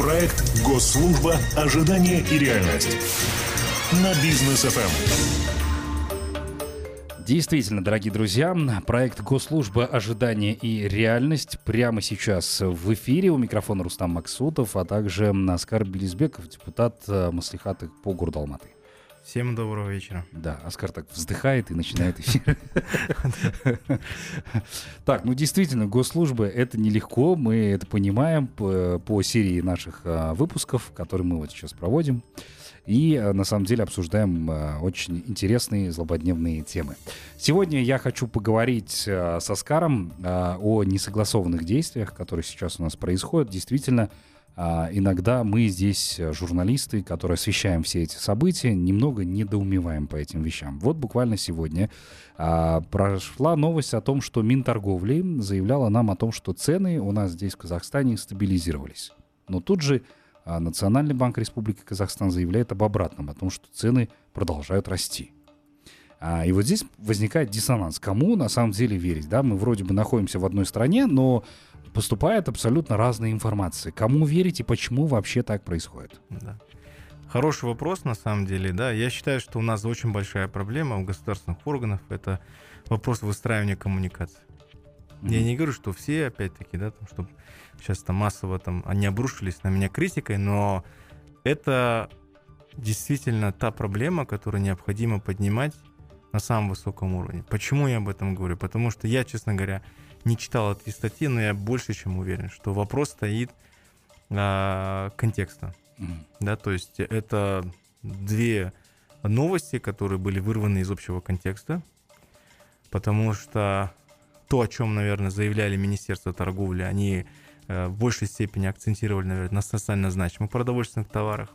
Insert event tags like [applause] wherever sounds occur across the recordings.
Проект «Госслужба. Ожидание и реальность» на бизнес ФМ. Действительно, дорогие друзья, проект Госслужба «Ожидание и реальность» прямо сейчас в эфире. У микрофона Рустам Максутов, а также Наскар Белизбеков, депутат э, Маслихата по городу Алматы. Всем доброго вечера. Да, Оскар так вздыхает и начинает эфир. Так, ну действительно, госслужба — это нелегко, мы это понимаем по серии наших а, выпусков, которые мы вот сейчас проводим. И а, на самом деле обсуждаем а, очень интересные злободневные темы. Сегодня я хочу поговорить с Оскаром о несогласованных действиях, которые сейчас у нас происходят. Действительно, а, иногда мы здесь, э, журналисты, которые освещаем все эти события, немного недоумеваем по этим вещам. Вот буквально сегодня а, прошла новость о том, что Минторговли заявляла нам о том, что цены у нас здесь в Казахстане стабилизировались. Но тут же а, Национальный банк Республики Казахстан заявляет об обратном, о том, что цены продолжают расти. И вот здесь возникает диссонанс. Кому на самом деле верить? Да? Мы вроде бы находимся в одной стране, но поступает абсолютно разная информация. Кому верить и почему вообще так происходит? Да. Хороший вопрос, на самом деле, да. Я считаю, что у нас очень большая проблема у государственных органов. Это вопрос выстраивания коммуникации. Mm-hmm. Я не говорю, что все, опять-таки, да, там, чтобы сейчас там массово там они обрушились на меня критикой, но это действительно та проблема, которую необходимо поднимать на самом высоком уровне. Почему я об этом говорю? Потому что я, честно говоря, не читал эти статьи, но я больше чем уверен, что вопрос стоит а, контекста. Mm-hmm. Да, то есть это две новости, которые были вырваны из общего контекста, потому что то, о чем, наверное, заявляли Министерство торговли, они э, в большей степени акцентировали, наверное, на социально значимых продовольственных товарах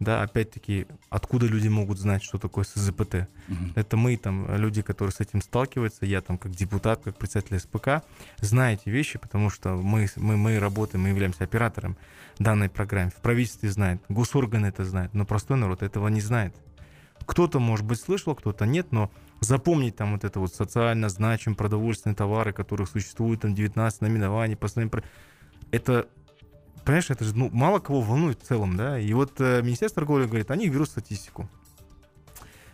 да, опять-таки, откуда люди могут знать, что такое СЗПТ? Угу. Это мы, там, люди, которые с этим сталкиваются, я там, как депутат, как председатель СПК, знаю эти вещи, потому что мы, мы, мы работаем, мы являемся оператором данной программы. В правительстве знают, госорганы это знают, но простой народ этого не знает. Кто-то, может быть, слышал, кто-то нет, но запомнить там вот это вот социально значимые продовольственные товары, которых существует там 19 наименований, постоянно это понимаешь, это же ну, мало кого волнует в целом, да. И вот э, Министерство торговли говорит, они берут статистику.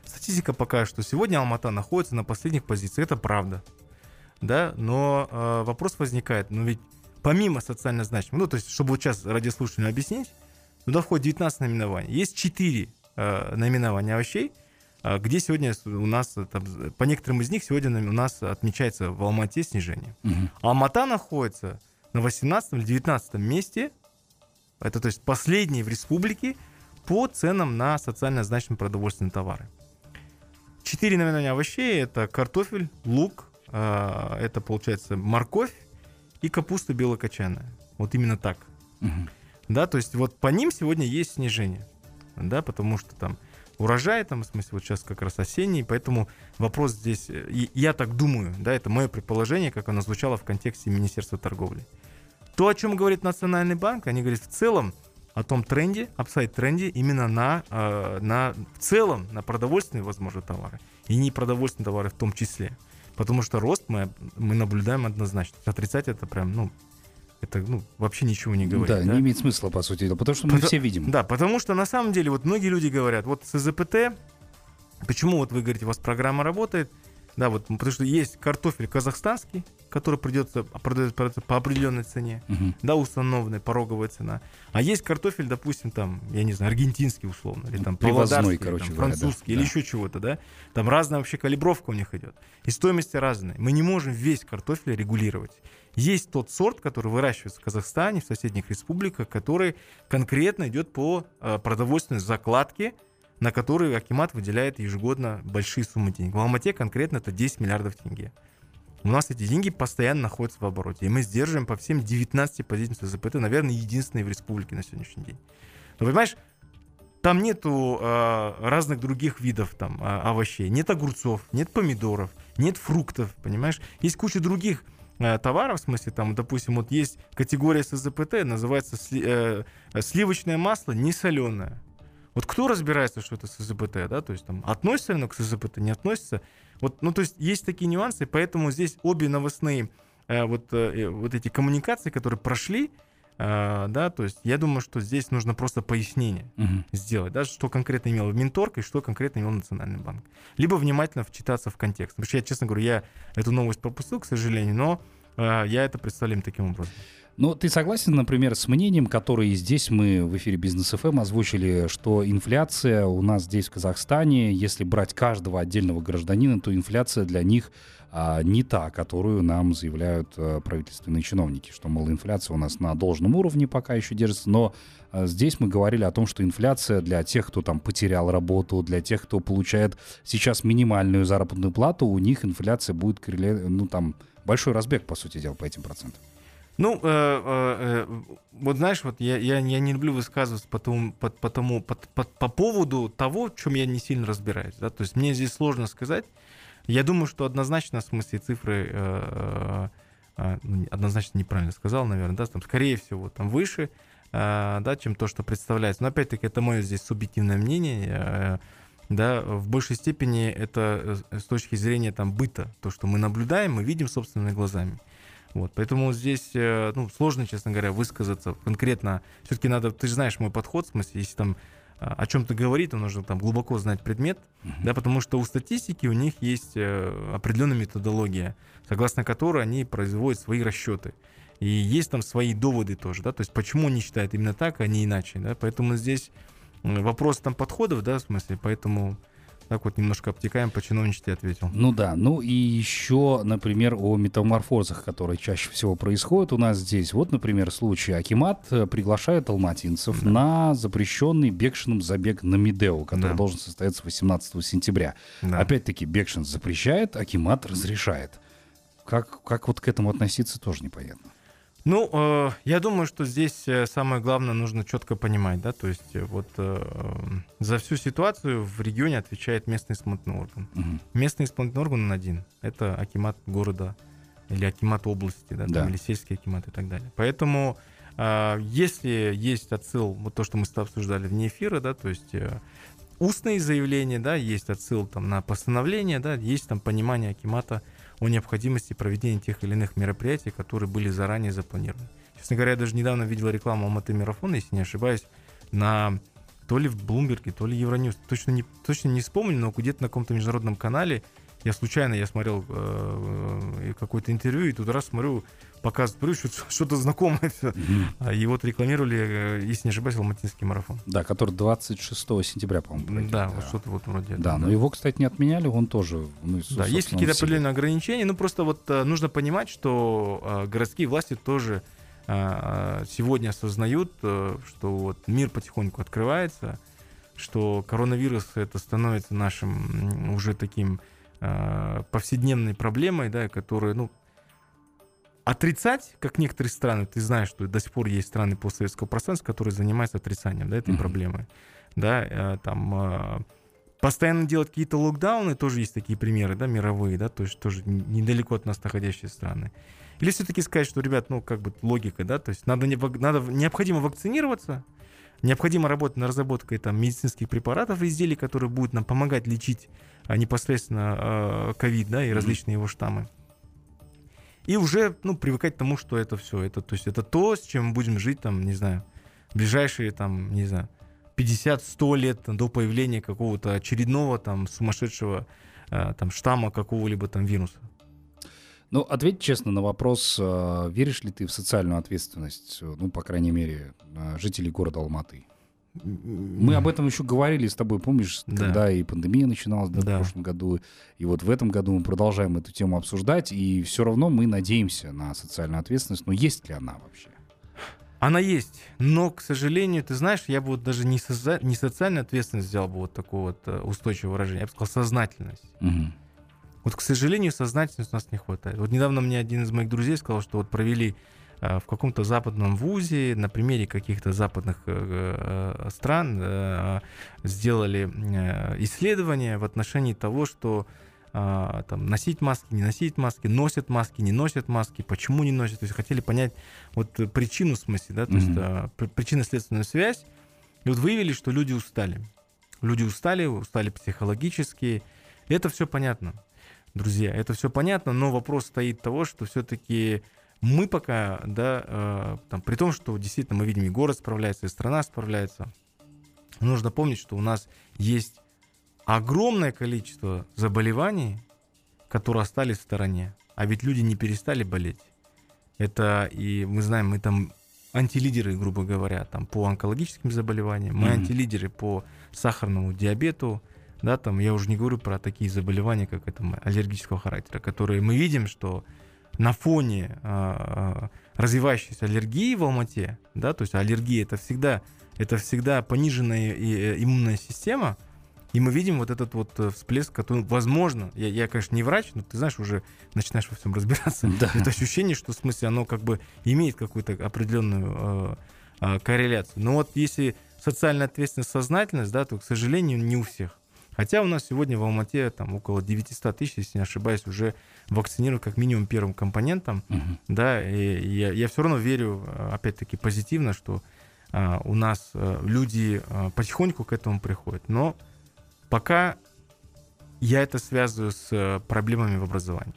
Статистика покажет, что сегодня Алмата находится на последних позициях. Это правда. Да, но э, вопрос возникает, ну ведь помимо социально значимых, ну то есть, чтобы вот сейчас радиослушателям объяснить, туда входит 19 наименований. Есть 4 э, наименования овощей, э, где сегодня у нас, там, по некоторым из них сегодня у нас отмечается в Алмате снижение. Угу. Алмата находится на 18 или 19 месте это то есть последние в республике по ценам на социально значимые продовольственные товары. Четыре наименования овощей – это картофель, лук, э, это, получается, морковь и капуста белокочанная. Вот именно так. Угу. Да, то есть вот по ним сегодня есть снижение. Да, потому что там урожай, там, в смысле, вот сейчас как раз осенний, поэтому вопрос здесь, э, я так думаю, да, это мое предположение, как оно звучало в контексте Министерства торговли. То, о чем говорит Национальный банк, они говорят в целом о том тренде, апсайд-тренде именно на, э, на, в целом на продовольственные, возможно, товары. И не продовольственные товары в том числе. Потому что рост мы, мы наблюдаем однозначно. Отрицать это прям, ну, это ну, вообще ничего не говорит. Да, да, не имеет смысла, по сути дела, потому что мы потому, все видим. Да, потому что на самом деле вот многие люди говорят, вот с ЗПТ, почему вот вы говорите, у вас программа работает, да, вот, потому что есть картофель казахстанский, который придется продается по определенной цене, угу. да, установленная пороговая цена. А есть картофель, допустим, там, я не знаю, аргентинский условно, или там Привозной, короче там, французский, да. или да. еще чего-то, да. Там разная вообще калибровка у них идет. И стоимости разные. Мы не можем весь картофель регулировать. Есть тот сорт, который выращивается в Казахстане, в соседних республиках, который конкретно идет по э, продовольственной закладке на которые Акимат выделяет ежегодно большие суммы денег. В Алмате конкретно это 10 миллиардов тенге. У нас эти деньги постоянно находятся в обороте. И мы сдерживаем по всем 19 позициям ЦЗПТ, наверное, единственные в республике на сегодняшний день. Но понимаешь, там нету э, разных других видов там э, овощей. Нет огурцов, нет помидоров, нет фруктов, понимаешь? Есть куча других э, товаров, в смысле, там, допустим, вот есть категория СЗПТ, называется сли, э, сливочное масло не соленое. Вот кто разбирается, что это СЗПТ, да, то есть там относится оно к СЗПТ, не относится. Вот, ну, то есть есть такие нюансы, поэтому здесь обе новостные э, вот, э, вот эти коммуникации, которые прошли, А, да, то есть я думаю, что здесь нужно просто пояснение Мгм. сделать, да, что конкретно имел Минторг и что конкретно имел Национальный банк. Либо внимательно вчитаться в контекст. Потому что я, честно говорю, я эту новость пропустил, к сожалению, но а, я это представляю таким образом. Ну, ты согласен, например, с мнением, которое здесь мы в эфире Бизнес ФМ озвучили, что инфляция у нас здесь в Казахстане, если брать каждого отдельного гражданина, то инфляция для них а, не та, которую нам заявляют а, правительственные чиновники, что, мол, инфляция у нас на должном уровне пока еще держится, но а, здесь мы говорили о том, что инфляция для тех, кто там потерял работу, для тех, кто получает сейчас минимальную заработную плату, у них инфляция будет, ну, там, большой разбег, по сути дела, по этим процентам. Ну, э, э, э, вот знаешь, вот я, я, я не люблю высказываться по, тому, по, по, тому, по, по, по поводу того, в чем я не сильно разбираюсь. Да? То есть мне здесь сложно сказать. Я думаю, что однозначно, в смысле, цифры э, э, ну, однозначно неправильно сказал, наверное, да, там, скорее всего, там выше, э, да, чем то, что представляется. Но опять-таки это мое здесь субъективное мнение. э, да, в большей степени это э, с точки зрения там быта, то, что мы наблюдаем, мы видим собственными глазами. Вот, поэтому здесь, э, ну, сложно, честно говоря, высказаться конкретно. Все-таки надо, ты же знаешь мой подход, в смысле, если там а, о чем-то говорит, то нужно там глубоко знать предмет, да, потому что у статистики у них есть э, определенная методология, согласно которой они производят свои расчеты. И есть там свои доводы тоже, да, то есть почему они считают именно так, а не иначе, да, поэтому здесь вопрос там подходов, да, в смысле, поэтому так вот немножко обтекаем, по чиновничеству ответил. Ну да, ну и еще, например, о метаморфозах, которые чаще всего происходят у нас здесь. Вот, например, случай Акимат э, приглашает алматинцев Да. на запрещенный Бекшином забег на Медео, который Да. должен состояться 18 сентября. Да. Опять-таки, Бекшин запрещает, Акимат разрешает. Как, как вот к этому относиться, тоже непонятно. Ну, э, я думаю, что здесь э, самое главное нужно четко понимать, да, то есть э, вот э, за всю ситуацию в регионе отвечает местный исполнительный орган. Мгм. Местный исполнительный орган он один, это акимат города или акимат области, да, там, Да. или сельский акимат и так далее. Поэтому э, если есть отсыл, вот то, что мы с тобой обсуждали вне эфира, да, то есть э, устные заявления, да, есть отсыл там на постановление, да, есть там понимание акимата о необходимости проведения тех или иных мероприятий, которые были заранее запланированы. Честно говоря, я даже недавно видел рекламу Алматы марафона, если не ошибаюсь, на то ли в Блумберге, то ли Евроньюз. Точно не, точно не вспомню, но где-то на каком-то международном канале я случайно я смотрел э, э, какое-то интервью, и тут раз смотрю, показывают, [laughs] что-то знакомое. Мгм. И вот рекламировали, э, если не ошибаюсь, алматинский марафон. Да, который 26 сентября, по-моему, пройдет, Да, вот что-то вот вроде Да, этого, но его, кстати, не отменяли, он тоже... Ну, Да, есть какие-то определенные ограничения, ну просто вот э, нужно понимать, что э, городские власти тоже э, сегодня осознают, что вот мир потихоньку открывается, что коронавирус это становится нашим уже таким повседневной проблемой, да, которую, ну, отрицать, как некоторые страны, ты знаешь, что до сих пор есть страны постсоветского пространства, которые занимаются отрицанием да, этой Мгм. проблемы. Да, э, там э, постоянно делать какие-то локдауны, тоже есть такие примеры, да, мировые, да, то есть тоже недалеко от нас находящие страны. Или все-таки сказать, что, ребят, ну, как бы логика, да, то есть надо, надо необходимо вакцинироваться, необходимо работать над разработкой там медицинских препаратов и изделий, которые будут нам помогать лечить а, непосредственно э, ковид, да, и различные его штаммы. И уже, ну, привыкать к тому, что это все, это, то есть это то, с чем мы будем жить, там, не знаю, ближайшие, там, не знаю, 50-100 лет до появления какого-то очередного, там, сумасшедшего, э, там, штамма какого-либо там вируса. Ну, ответь честно на вопрос, э, веришь ли ты в социальную ответственность, э, ну, по крайней мере, э, жителей города Алматы? Мы об этом еще говорили с тобой, помнишь, Да. когда и пандемия начиналась да, Да. в прошлом году, и вот в этом году мы продолжаем эту тему обсуждать, и все равно мы надеемся на социальную ответственность, но есть ли она вообще? Она есть, но, к сожалению, ты знаешь, я бы вот даже не, соза- не социальную ответственность взял бы вот такое вот устойчивое выражение, я бы сказал сознательность. Мгм. Вот, к сожалению, сознательности у нас не хватает. Вот недавно мне один из моих друзей сказал, что вот провели э, в каком-то западном вузе на примере каких-то западных э, э, стран э, сделали э, исследования в отношении того, что э, там носить маски, не носить маски, носят маски, не носят маски, почему не носят. То есть хотели понять вот причину в смысле, да, то есть при- причинно-следственную связь. И вот выявили, что люди устали. Люди устали, устали психологически. И это все понятно, друзья. Это все понятно, но вопрос стоит того, что все-таки мы пока, да, э, там, при том, что действительно мы видим, и город справляется, и страна справляется, нужно помнить, что у нас есть огромное количество заболеваний, которые остались в стороне. А ведь люди не перестали болеть. Это и мы знаем, мы там антилидеры, грубо говоря, там по онкологическим заболеваниям, мы mm-hmm. антилидеры по сахарному диабету, да, там я уже не говорю про такие заболевания, как это аллергического характера, которые мы видим, что на фоне э, развивающейся аллергии в Алмате, да, то есть аллергия это всегда это всегда пониженная э, иммунная система, и мы видим вот этот вот э, всплеск, который, возможно, я, я, конечно, не врач, но ты знаешь, уже начинаешь во всем разбираться. Да. Это ощущение, что в смысле оно как бы имеет какую-то определенную э, э, корреляцию. Но вот если социальная ответственность, сознательность, да, то, к сожалению, не у всех. Хотя у нас сегодня в Алмате там около 900 тысяч, если не ошибаюсь, уже вакцинированы как минимум первым компонентом, угу. да, и я, я все равно верю, опять-таки, позитивно, что а, у нас а, люди а, потихоньку к этому приходят. Но Пока я это связываю с э, проблемами в образовании.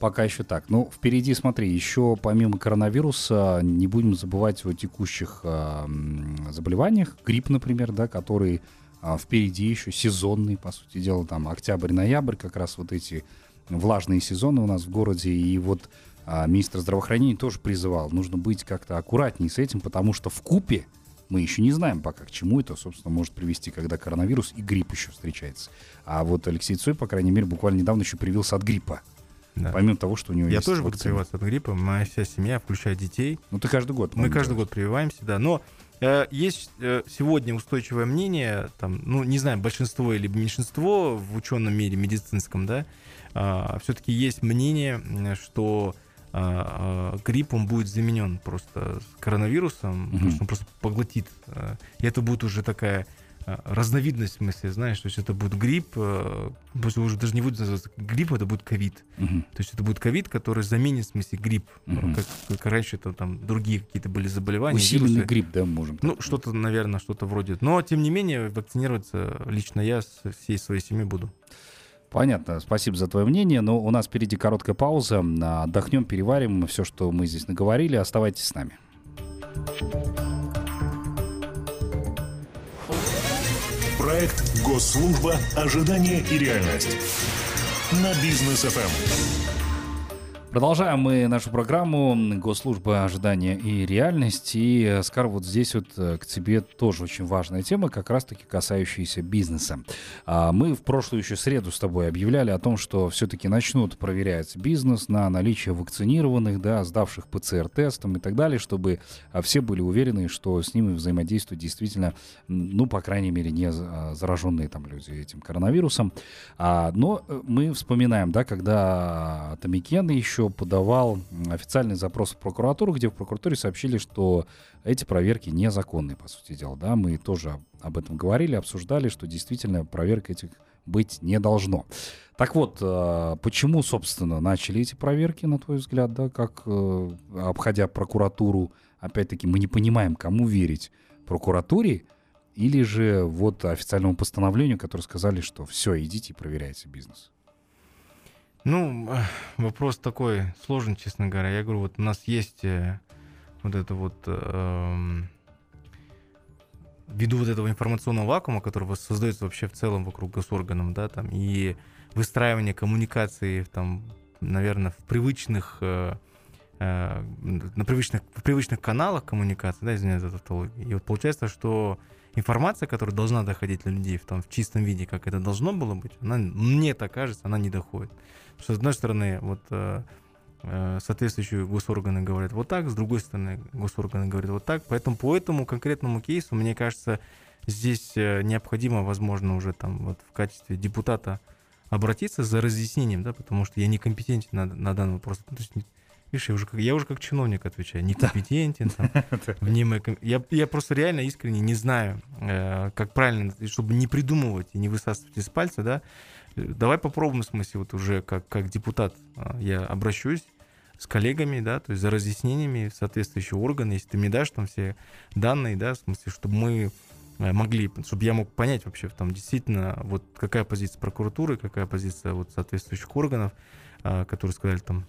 Пока еще так. Ну, впереди, смотри, еще помимо коронавируса не будем забывать о текущих э, заболеваниях. Грипп, например, да, который э, впереди еще сезонный, по сути дела, там октябрь-ноябрь, как раз вот эти влажные сезоны у нас в городе. И вот э, министр здравоохранения тоже призывал, нужно быть как-то аккуратнее с этим, потому что в купе мы еще не знаем пока, к чему это, собственно, может привести, когда коронавирус и грипп еще встречается. А вот Алексей Цой, по крайней мере, буквально недавно еще привился от гриппа. Да. Помимо того, что у него Я есть тоже буду прививаться от гриппа. Моя вся семья, включая детей. Ну, ты каждый год. Мы каждый год прививаемся, да. Но есть э, сегодня устойчивое мнение, там, ну, не знаю, большинство или меньшинство в ученом мире медицинском, да, э, все-таки есть мнение, что а, а, грипп он будет заменен просто коронавирусом, mm-hmm. потому что он просто поглотит. А, и это будет уже такая разновидность, в смысле, знаешь, то есть это будет грипп, пусть уже даже не будет называться грипп, это будет ковид. Uh-huh. То есть это будет ковид, который заменит, в смысле, грипп. Uh-huh. Как, как раньше это там другие какие-то были заболевания. Усиленный вирусы. грипп, да, можем. Ну, что-то, наверное, что-то вроде. Но, тем не менее, вакцинироваться лично я с всей своей семьей буду. Понятно, спасибо за твое мнение. Но у нас впереди короткая пауза. Отдохнем, переварим все, что мы здесь наговорили. Оставайтесь с нами. Проект «Госслужба. Ожидание и реальность» на бизнес ФМ. Продолжаем мы нашу программу «Госслужба. Ожидания и реальность». И, Скар, вот здесь вот э, к тебе тоже очень важная тема, как раз-таки касающаяся бизнеса. А, мы в прошлую еще среду с тобой объявляли о том, что все-таки начнут проверять бизнес на наличие вакцинированных, да, сдавших ПЦР-тестом и так далее, чтобы а, все были уверены, что с ними взаимодействуют действительно, ну, по крайней мере, не а, зараженные там люди этим коронавирусом. Но э, мы вспоминаем, да, когда Томикен еще еще подавал официальный запрос в прокуратуру, где в прокуратуре сообщили, что эти проверки незаконны, по сути дела. Да, мы тоже об этом говорили, обсуждали, что действительно проверок этих быть не должно. Так вот, э, почему, собственно, начали эти проверки, на твой взгляд, да, как э, обходя прокуратуру, опять-таки, мы не понимаем, кому верить, прокуратуре или же вот официальному постановлению, которое сказали, что все, идите и проверяйте бизнес. Ну, вопрос такой сложный, честно говоря. Я говорю, вот у нас есть э, вот это вот э, ввиду вот этого информационного вакуума, который создается вообще в целом вокруг госорганов, да, там, и выстраивание коммуникации, там, наверное, в привычных, э, э, на привычных, в привычных каналах коммуникации, да, извиняюсь за тавтологию. И вот получается, что информация, которая должна доходить до людей в, том, в чистом виде, как это должно было быть, она, мне так кажется, она не доходит. Что, с одной стороны, вот э, э, соответствующие госорганы говорят вот так, с другой стороны, госорганы говорят вот так. Поэтому по этому конкретному кейсу, мне кажется, здесь э, необходимо, возможно, уже там вот в качестве депутата обратиться за разъяснением, да, потому что я некомпетентен на, на данный вопрос. То есть, видишь, я уже, как, я уже как чиновник отвечаю, некомпетентен, там, [laughs] я, я просто реально искренне не знаю, э, как правильно, чтобы не придумывать и не высасывать из пальца, да, Давай попробуем, в смысле, вот уже как, как депутат а, я обращусь с коллегами, да, то есть за разъяснениями соответствующие органы, если ты мне дашь там все данные, да, в смысле, чтобы мы э, могли, чтобы я мог понять вообще там действительно вот какая позиция прокуратуры, какая позиция вот соответствующих органов, которые сказали там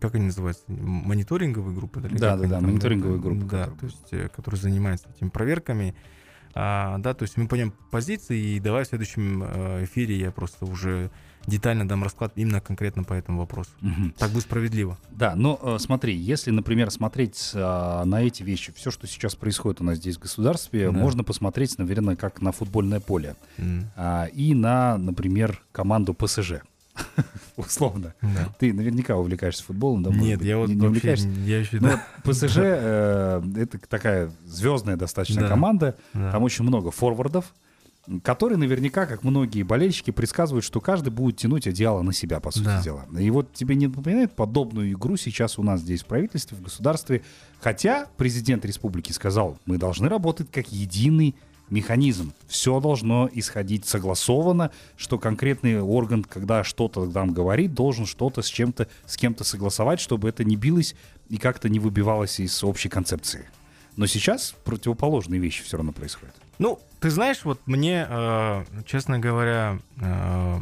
как они называются, мониторинговые группы? Да, да, да, да мониторинговые группы. Да, то есть, э, которые занимаются этими проверками. А, да, то есть мы поймем позиции, и давай в следующем э, эфире я просто уже детально дам расклад именно конкретно по этому вопросу. Угу. Так будет справедливо. Да, но э, смотри, если, например, смотреть э, на эти вещи, все, что сейчас происходит у нас здесь в государстве, да. можно посмотреть, наверное, как на футбольное поле. Mm. А, и на, например, команду ПСЖ. [laughs] условно. Да. Ты наверняка увлекаешься футболом, да? Нет, быть, я вот не, не увлекаешься. Я еще, да. Но ПСЖ э, это такая звездная достаточно да. команда. Да. Там очень много форвардов, которые наверняка, как многие болельщики, предсказывают, что каждый будет тянуть одеяло на себя, по сути да. дела. И вот тебе не напоминает подобную игру сейчас у нас здесь в правительстве, в государстве. Хотя президент республики сказал, мы должны работать как единый механизм. Все должно исходить согласованно, что конкретный орган, когда что-то там говорит, должен что-то с чем-то, с кем-то согласовать, чтобы это не билось и как-то не выбивалось из общей концепции. Но сейчас противоположные вещи все равно происходят. Ну, ты знаешь, вот мне, э, честно говоря, э,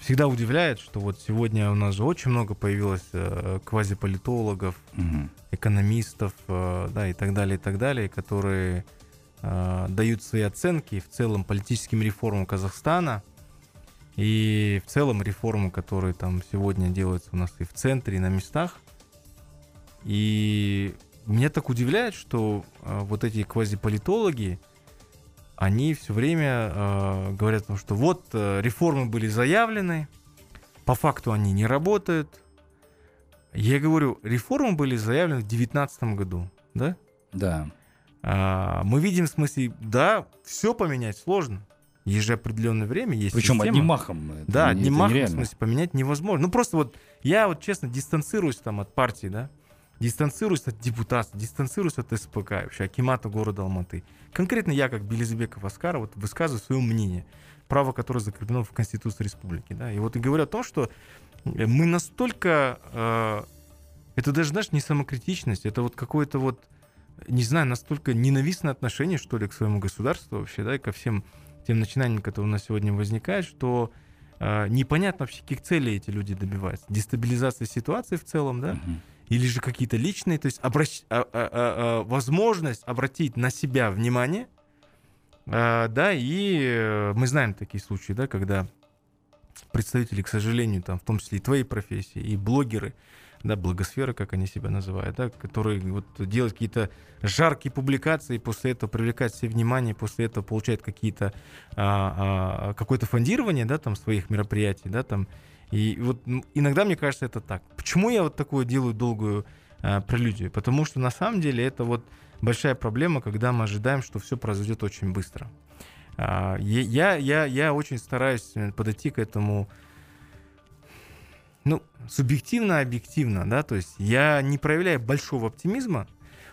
всегда удивляет, что вот сегодня у нас же очень много появилось э, квазиполитологов, угу. экономистов, э, да, и так далее, и так далее, которые дают свои оценки в целом политическим реформам Казахстана и в целом реформы, которые там сегодня делаются у нас и в центре, и на местах. И меня так удивляет, что э, вот эти квазиполитологи, они все время э, говорят, что вот э, реформы были заявлены, по факту они не работают. Я говорю, реформы были заявлены в 2019 году, да? Да. А, мы видим, в смысле, да, все поменять сложно. Есть же определенное время, есть Причем система. одним махом. Это да, одним махом, нереально. в смысле, поменять невозможно. Ну, просто вот я вот честно дистанцируюсь там от партии, да, дистанцируюсь от депутатства, дистанцируюсь от СПК, вообще Акимата города Алматы. Конкретно я, как Белизбеков Аскар, вот высказываю свое мнение, право, которое закреплено в Конституции Республики. Да? И вот и говорю о том, что мы настолько... Э, это даже, знаешь, не самокритичность, это вот какое-то вот не знаю, настолько ненавистное отношение, что ли, к своему государству вообще, да, и ко всем тем начинаниям, которые у нас сегодня возникают, что э, непонятно вообще, каких целей эти люди добиваются. Дестабилизация ситуации в целом, да, uh-huh. или же какие-то личные, то есть обращ... а, а, а, а, возможность обратить на себя внимание, а, да, и э, мы знаем такие случаи, да, когда представители, к сожалению, там, в том числе и твоей профессии, и блогеры, да, благосфера, как они себя называют, да, которые вот делают какие-то жаркие публикации, после этого привлекать все внимание, после этого получают какие-то а, а, какое-то фондирование, да, там своих мероприятий, да, там. И вот иногда мне кажется это так. Почему я вот такую делаю долгую а, прелюдию? Потому что на самом деле это вот большая проблема, когда мы ожидаем, что все произойдет очень быстро. А, я, я, я очень стараюсь подойти к этому ну, субъективно, объективно, да, то есть я не проявляю большого оптимизма,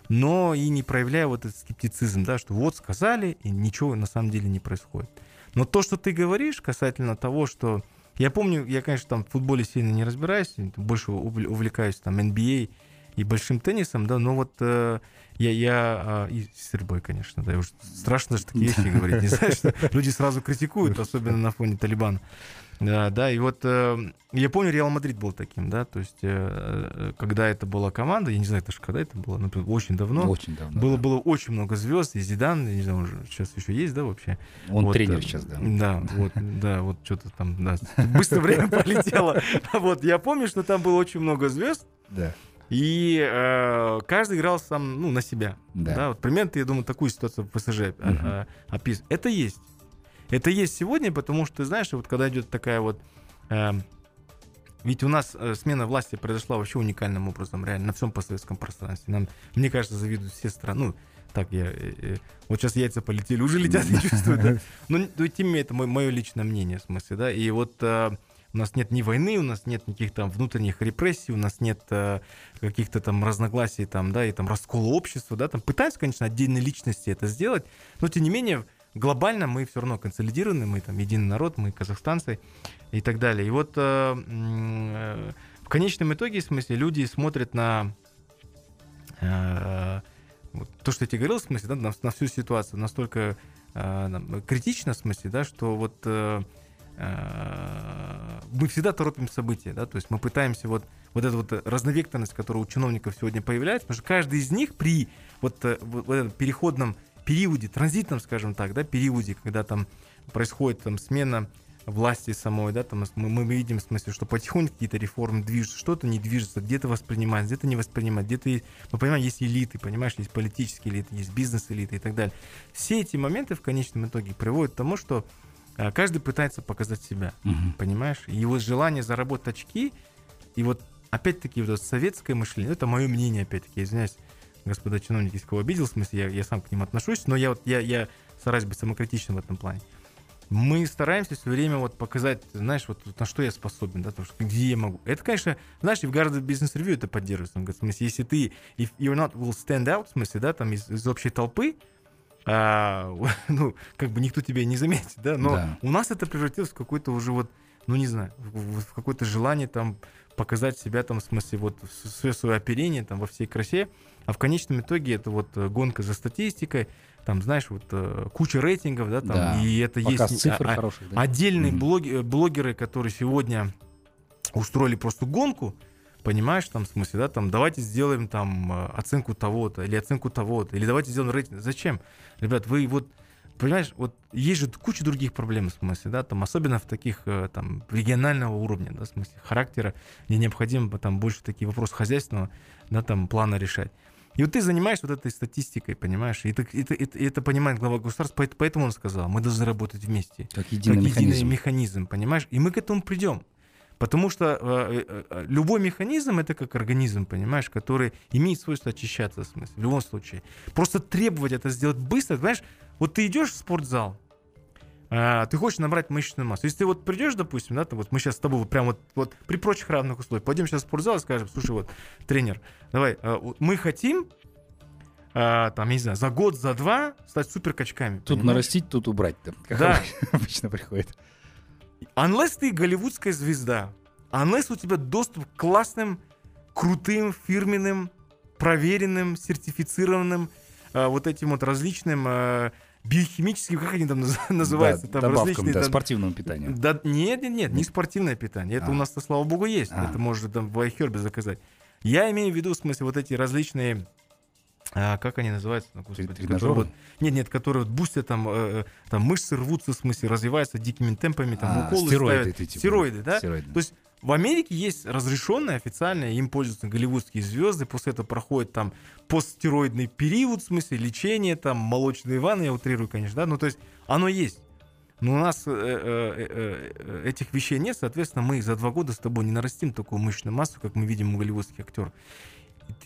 но и не проявляю вот этот скептицизм, да, что вот сказали, и ничего на самом деле не происходит. Но то, что ты говоришь касательно того, что... Я помню, я, конечно, там в футболе сильно не разбираюсь, больше увлекаюсь там NBA и большим теннисом, да, но вот э, я, я а, и стрельбой, конечно, да, уж страшно даже такие вещи говорить, не знаю, что [laughs] люди сразу критикуют, особенно на фоне Талибана. Да, да, и вот э, я помню, Реал Мадрид был таким, да, то есть, э, э когда это была команда, я не знаю, даже когда это было, например, очень давно. Очень давно. Было, да. было очень много звезд, и Зидан, я не знаю, уже сейчас еще есть, да, вообще? Он вот, тренер э, сейчас, да. Да, вот, да, вот что-то там, да, быстро время [laughs] полетело. Вот, я помню, что там было очень много звезд. Да. И э, каждый играл сам, ну, на себя. Да. да вот примерно, я думаю, такую ситуацию в ПСЖ uh-huh. описываю. Это есть. Это есть сегодня, потому что, знаешь, вот когда идет такая вот... Э, ведь у нас э, смена власти произошла вообще уникальным образом, реально, на всем постсоветском пространстве. Нам, мне кажется, завидуют все страны. Ну, так, я... Э, э, вот сейчас яйца полетели, уже летят, я [laughs] чувствую, да. Но, но ну, тем не менее, это мое личное мнение, в смысле, да. И вот э, у нас нет ни войны, у нас нет никаких там внутренних репрессий, у нас нет э, каких-то там разногласий там, да, и там раскола общества, да, там пытаются, конечно, отдельные личности это сделать, но тем не менее глобально мы все равно консолидированы, мы там единый народ, мы казахстанцы и так далее. И вот э, э, в конечном итоге, в смысле, люди смотрят на э, вот, то, что я тебе говорил, в смысле, да, на, на всю ситуацию настолько э, критично, в смысле, да, что вот э, мы всегда торопим события, да, то есть мы пытаемся вот, вот эту вот разновекторность, которая у чиновников сегодня появляется, потому что каждый из них при вот, э, вот, вот этом переходном периоде, транзитном, скажем так, да, периоде, когда там происходит там смена власти самой, да, там мы, мы видим, в смысле, что потихоньку какие-то реформы движутся, что-то не движется, где-то воспринимается, где-то не воспринимается, где-то, мы понимаем, есть элиты, понимаешь, есть политические элиты, есть бизнес-элиты и так далее. Все эти моменты в конечном итоге приводят к тому, что каждый пытается показать себя, Мгм. понимаешь? Его желание заработать очки, и вот опять-таки вот это советское мышление, это мое мнение, опять-таки, извиняюсь, господа чиновники, кого обидел, в смысле, я, я сам к ним отношусь, но я вот, я, я стараюсь быть самокритичным в этом плане. Мы стараемся все время вот показать, знаешь, вот на что я способен, да, потому что где я могу. Это, конечно, знаешь, и в Гарвард Бизнес Ревью это поддерживается. Он говорит, в смысле, если ты, if you're not will stand out, в смысле, да, там из, из общей толпы, а, [laughs] ну, как бы никто тебя не заметит, да, но Да. у нас это превратилось в какой-то уже вот, ну, не знаю, в, в- какое-то желание там показать себя там, в смысле, вот все свое оперение там во всей красе, а в конечном итоге это вот э, гонка за статистикой, там, знаешь, вот э, куча рейтингов, да, там, Да. и это Показ есть цифр а- а- хороших, да? отдельные блоги- блогеры, которые сегодня устроили просто гонку, понимаешь, там, в смысле, да, там, давайте сделаем там э, оценку того-то, или оценку того-то, или давайте сделаем рейтинг. Зачем? Ребят, вы вот, понимаешь, вот есть же куча других проблем, в смысле, да, там, особенно в таких, э, там, регионального уровня, да, в смысле, характера, где необходимо там больше такие вопросы хозяйственного, да, там, плана решать. И вот ты занимаешься вот этой статистикой, понимаешь, и это, это, это, это понимает глава государства, поэт- поэтому он сказал, мы должны работать вместе Как единый как единый механизм. механизм, понимаешь? И мы к этому придем. Потому что э, э, э, любой механизм это как организм, понимаешь, который имеет свойство очищаться, в смысле, в любом случае. Просто требовать это сделать быстро, понимаешь? Вот ты идешь в спортзал, а, ты хочешь набрать мышечную массу. Если ты вот придешь, допустим, да, то вот мы сейчас с тобой вот прям вот, вот при прочих равных условиях пойдем сейчас в спортзал и скажем, слушай, вот, тренер, давай, вот мы хотим, а, там, я не знаю, за год, за два стать супер качками. Тут понимаешь? нарастить, тут убрать. Там, как Да. обычно [laughs] приходит. Unless ты голливудская звезда, unless у тебя доступ к классным, крутым, фирменным, проверенным, сертифицированным э, вот этим вот различным э, биохимическим, как они там наз- [laughs] называются, Да, там различные да, там- спортивному питанию. Да, нет, нет, нет, не спортивное питание. Это А. у нас-то, слава богу, есть. А. Это можно там в iHerb заказать. Я имею в виду, в смысле, вот эти различные а, как они называются? Ну, господи, которые тренажеры? вот- нет, нет, которые вот бустят там, э, э, там мышцы рвутся, в смысле, развиваются дикими темпами, там А, уколы стероиды ставят. ты типа. Стероиды, да? Стероиды. То есть в Америке есть разрешенные официальные, им пользуются голливудские звезды, после этого проходит там постстероидный период, в смысле лечение, там молочные ванны, я утрирую, конечно, да, ну то есть оно есть. Но у нас э, э, этих вещей нет, соответственно, мы за два года с тобой не нарастим такую мышечную массу, как мы видим у голливудских актеров.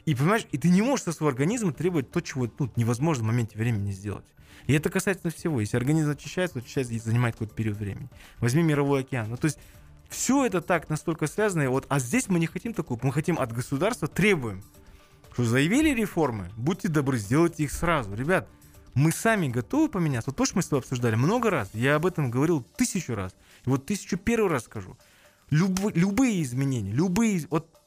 И, понимаешь, и ты не можешь со своего организма требовать то, чего ну, невозможно в моменте времени сделать. И это касается всего. Если организм очищается, очищается и занимает какой-то период времени. Возьми мировой океан. Ну, то есть все это так настолько связано. и Вот, а здесь мы не хотим такого. Мы хотим от государства, требуем. Что заявили реформы, будьте добры, сделайте их сразу. Ребят, мы сами готовы поменяться. Вот то, что мы с тобой обсуждали много раз. Я об этом говорил тысячу раз. И вот тысячу первый раз скажу. Люб- любые изменения, любые... вот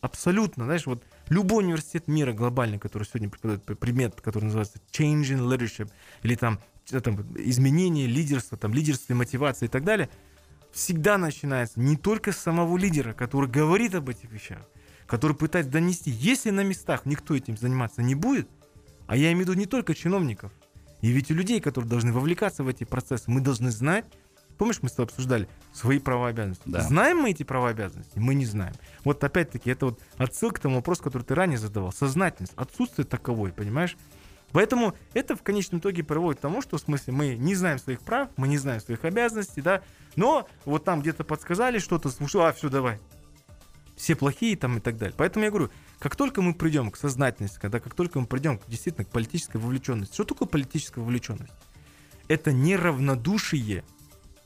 абсолютно, знаешь, вот любой университет мира глобальный, который сегодня преподает предмет, который называется Changing Leadership, или там, там изменение лидерства, там, лидерство и мотивация и так далее, всегда начинается не только с самого лидера, который говорит об этих вещах, который пытается донести. Если на местах никто этим заниматься не будет, а я имею в виду не только чиновников, и ведь и людей, которые должны вовлекаться в эти процессы, мы должны знать, помнишь, мы с тобой обсуждали свои права и обязанности. Да. Знаем мы эти права и обязанности? Мы не знаем. Вот опять-таки, это вот отсылка к тому вопросу, который ты ранее задавал. Сознательность, отсутствие таковой, понимаешь? Поэтому это в конечном итоге приводит к тому, что в смысле мы не знаем своих прав, мы не знаем своих обязанностей, да, но вот там где-то подсказали что-то, слушай, а, все, давай. Все плохие там и так далее. Поэтому я говорю, как только мы придем к сознательности, когда как только мы придем к, действительно к политической вовлеченности, что такое политическая вовлеченность? Это неравнодушие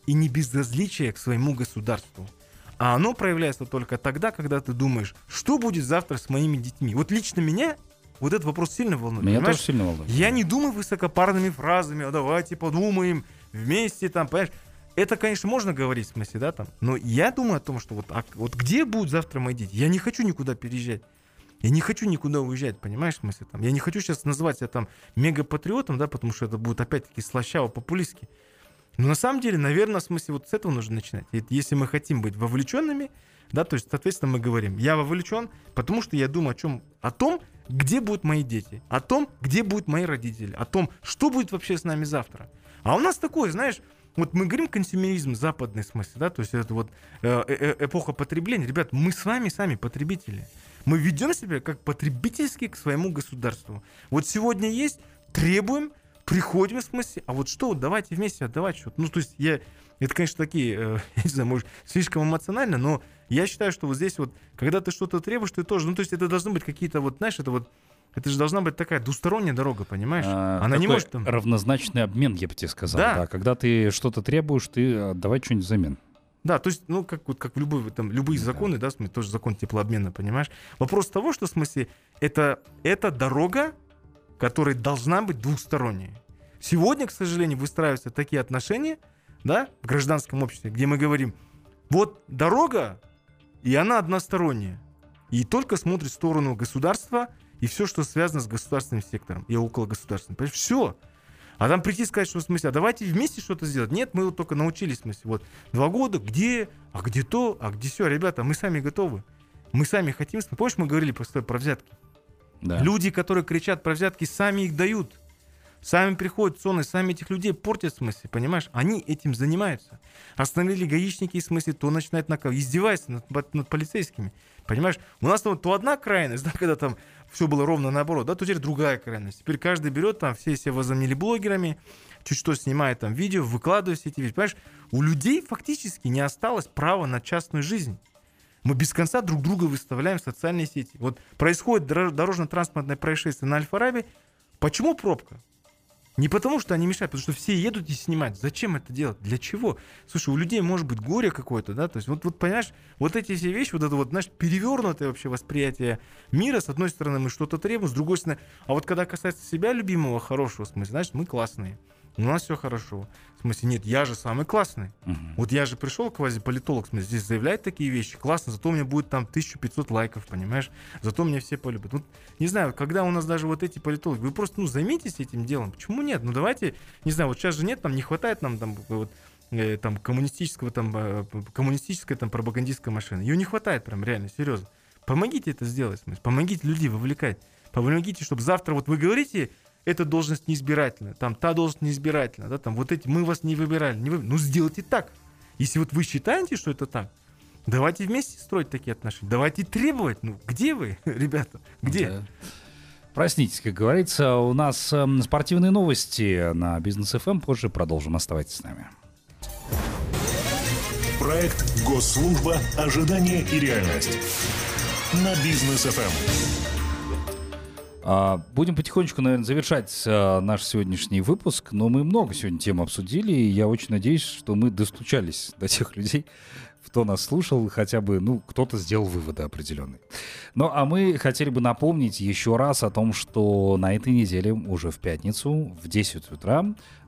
и не безразличие к своему государству. А оно проявляется только тогда, когда ты думаешь, что будет завтра с моими детьми. Вот лично меня вот этот вопрос сильно волнует. Меня понимаешь? тоже сильно волнует. Я не думаю высокопарными фразами, а давайте подумаем вместе там, понимаешь? Это, конечно, можно говорить, в смысле, да, там, но я думаю о том, что вот, а вот где будут завтра мои дети? Я не хочу никуда переезжать. Я не хочу никуда уезжать, понимаешь, в смысле, там. Я не хочу сейчас называть себя там мегапатриотом, да, потому что это будет опять-таки слащаво популистски. Но на самом деле, наверное, в смысле вот с этого нужно начинать. Если мы хотим быть вовлеченными, да, то есть, соответственно, мы говорим, я вовлечен, потому что я думаю о чем? О том, где будут мои дети, о том, где будут мои родители, о том, что будет вообще с нами завтра. А у нас такое, знаешь, вот мы говорим консюмеризм западный смысл, да, то есть это вот э, э, эпоха потребления. Ребят, мы с вами сами потребители. Мы ведем себя как потребительски к своему государству. Вот сегодня есть, требуем, приходим в смысле, а вот что, давайте вместе отдавать что-то. Ну, то есть я, это, конечно, такие, э, [laughs] я не знаю, может, слишком эмоционально, но я считаю, что вот здесь вот, когда ты что-то требуешь, ты тоже, ну, то есть это должны быть какие-то вот, знаешь, это вот это же должна быть такая двусторонняя дорога, понимаешь? А, Она не может там... Равнозначный обмен, я бы тебе сказал. Да. Да. Когда ты что-то требуешь, ты отдавай что-нибудь взамен. Да, то есть, ну, как, вот, как в любой, там, любые Да. законы, да, в смысле, тоже закон теплообмена, понимаешь? Вопрос того, что, в смысле, это, это дорога, которая должна быть двухсторонней. Сегодня, к сожалению, выстраиваются такие отношения, да, в гражданском обществе, где мы говорим, вот дорога, и она односторонняя, и только смотрит в сторону государства и все, что связано с государственным сектором и около государственным. Понимаешь, все. А там прийти и сказать, что в смысле, а давайте вместе что-то сделать. Нет, мы вот только научились, в смысле, вот два года, где, а где то, а где все, ребята, мы сами готовы. Мы сами хотим. Помнишь, мы говорили просто про взятки? Да. Люди, которые кричат про взятки, сами их дают. Сами приходят зоны, сами этих людей портят, в смысле, понимаешь? Они этим занимаются. Остановили гаишники, в смысле, то начинают наказывать, издеваются над, над полицейскими. Понимаешь? У нас там то одна крайность, [laughs] да, когда там все было ровно наоборот, да, то теперь другая крайность. Теперь каждый берет там, все себя возомнили блогерами, чуть что снимает там видео, выкладывает все эти вещи. Понимаешь? У людей фактически не осталось права на частную жизнь. Мы без конца друг друга выставляем в социальные сети. Вот происходит дорож- дорожно-транспортное происшествие на Альфа-Раби. Почему пробка? Не потому, что они мешают, потому что все едут и снимают. Зачем это делать? Для чего? Слушай, у людей может быть горе какое-то, да? То есть вот, вот понимаешь, вот эти все вещи, вот это вот, знаешь, перевернутое вообще восприятие мира. С одной стороны, мы что-то требуем, с другой стороны, а вот когда касается себя любимого, хорошего, в смысле, знаешь, мы классные. У нас все хорошо. В смысле, нет, я же самый классный. Мгм. Вот я же пришел, квазиполитолог, в смысле, здесь заявляет такие вещи, классно, зато у меня будет там 1500 лайков, понимаешь? Зато меня все полюбят. Вот, не знаю, когда у нас даже вот эти политологи, вы просто, ну, займитесь этим делом. Почему нет? Ну, давайте, не знаю, вот сейчас же нет, там не хватает нам там вот э, там коммунистического там э, коммунистической там пропагандистской машины. Ее не хватает прям реально, серьезно. Помогите это сделать, в смысле, помогите людей вовлекать. Помогите, чтобы завтра вот вы говорите, эта должность неизбирательная, там та должность неизбирательная, да, там вот эти, мы вас не выбирали, не вы... ну сделайте так. Если вот вы считаете, что это так, давайте вместе строить такие отношения, давайте требовать, ну где вы, [laughs] ребята, где? Да. Проснитесь, как говорится. У нас эм, спортивные новости на Бизнес ФМ. Позже продолжим. Оставайтесь с нами. Проект «Госслужба. Ожидание и реальность» на бизнес ФМ. А, Будем потихонечку, наверное, завершать а, наш сегодняшний выпуск, но мы много сегодня тем обсудили, и я очень надеюсь, что мы достучались до тех людей, кто нас слушал, хотя бы, ну, кто-то сделал выводы определенные. Ну, а мы хотели бы напомнить еще раз о том, что на этой неделе, уже в пятницу, в 10 утра,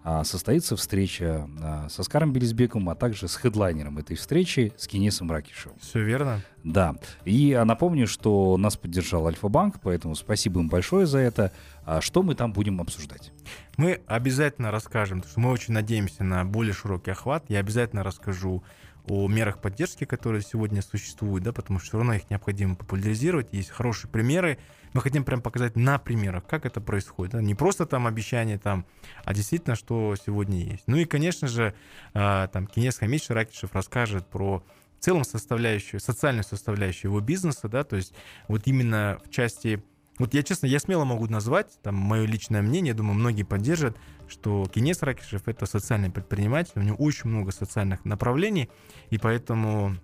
а, состоится встреча а, с Оскаром Белизбеком, а также с хедлайнером этой встречи, с Кинесом Ракишевым. Все верно. Да. И а, напомню, что нас поддержал Альфа-банк, поэтому спасибо им большое за это. Что мы там будем обсуждать? Мы обязательно расскажем, потому что мы очень надеемся на более широкий охват. Я обязательно расскажу о мерах поддержки, которые сегодня существуют, да, потому что все равно их необходимо популяризировать. Есть хорошие примеры. Мы хотим прям показать на примерах, как это происходит. да. Не просто там обещания, там, а действительно, что сегодня есть. Ну и, конечно же, а, там Кинес Хамич Ракишев расскажет про в целом составляющую, социальную составляющую его бизнеса, да, то есть вот именно в части вот я, честно, я смело могу назвать, там, мое личное мнение, думаю, многие поддержат, что Кинес Ракишев — это социальный предприниматель, у него очень много социальных направлений, и поэтому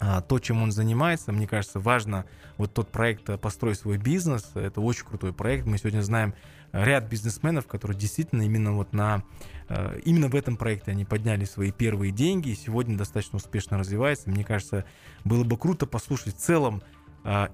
а, то, чем он занимается, мне кажется, важно вот тот проект э, «Построй свой бизнес», это очень крутой проект, мы сегодня знаем ряд бизнесменов, которые действительно именно вот на э, именно в этом проекте они подняли свои первые деньги и сегодня достаточно успешно развивается. Мне кажется, было бы круто послушать в целом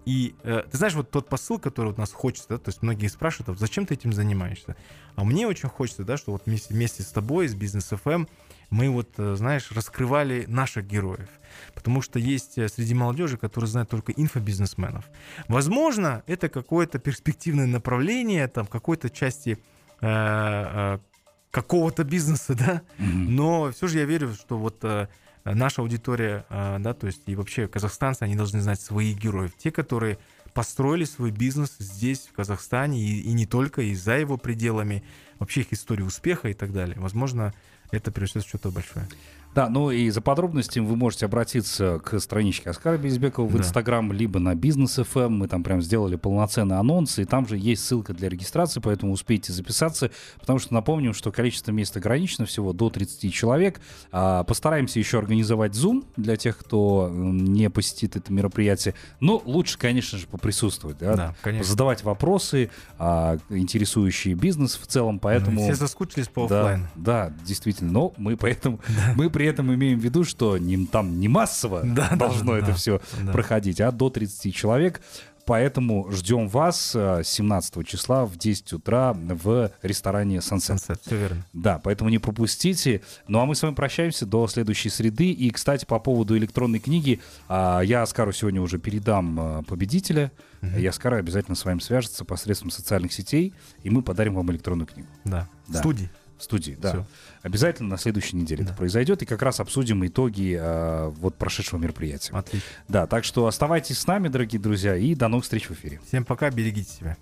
и э, ты знаешь, вот тот посыл, который вот нас хочется, да, то есть многие спрашивают, а зачем ты этим занимаешься? А мне очень хочется, да, что вот вместе, вместе с тобой, с Бизнес ФМ, мы вот, э, знаешь, раскрывали наших героев. Потому что есть э, среди молодежи, которые знают только инфобизнесменов. Возможно, это какое-то перспективное направление, там, какой-то части какого-то бизнеса, [laughs] да, Мгм. но все же я верю, что вот наша аудитория, э, да, то есть и вообще казахстанцы, они должны знать своих героев, те, которые построили свой бизнес здесь, в Казахстане, и, и не только, и за его пределами, вообще их историю успеха и так далее. Возможно, это принесет что-то большое. Да, ну и за подробностями вы можете обратиться к страничке Оскара Безбекова в Да. Инстаграм, либо на Бизнес ФМ. Мы там прям сделали полноценный анонс, и там же есть ссылка для регистрации, поэтому успейте записаться, потому что напомним, что количество мест ограничено всего до 30 человек. А, Постараемся еще организовать Zoom для тех, кто не посетит это мероприятие. Но лучше, конечно же, поприсутствовать, да, Да, конечно. задавать вопросы, а, интересующие бизнес в целом, поэтому... Все соскучились по Да, оффлайну. да, действительно. Но мы поэтому мы при этом имеем в виду, что не, там не массово [laughs] Да, должно да, это да, все да. проходить, а до 30 человек. Поэтому ждем вас э, 17 числа в 10 утра в ресторане Sunset. Sunset, все верно. Да, поэтому не пропустите. Ну а мы с вами прощаемся до следующей среды. И, кстати, по поводу электронной книги, а, я Оскару сегодня уже передам а, победителя. И Оскар обязательно с вами свяжется посредством социальных сетей, и мы подарим вам электронную книгу. Да. Да. Студии. Студии, да. Всё. Обязательно на следующей неделе Да. это произойдет, и как раз обсудим итоги а, вот прошедшего мероприятия. Отлично. Да, так что оставайтесь с нами, дорогие друзья, и до новых встреч в эфире. Всем пока, берегите себя.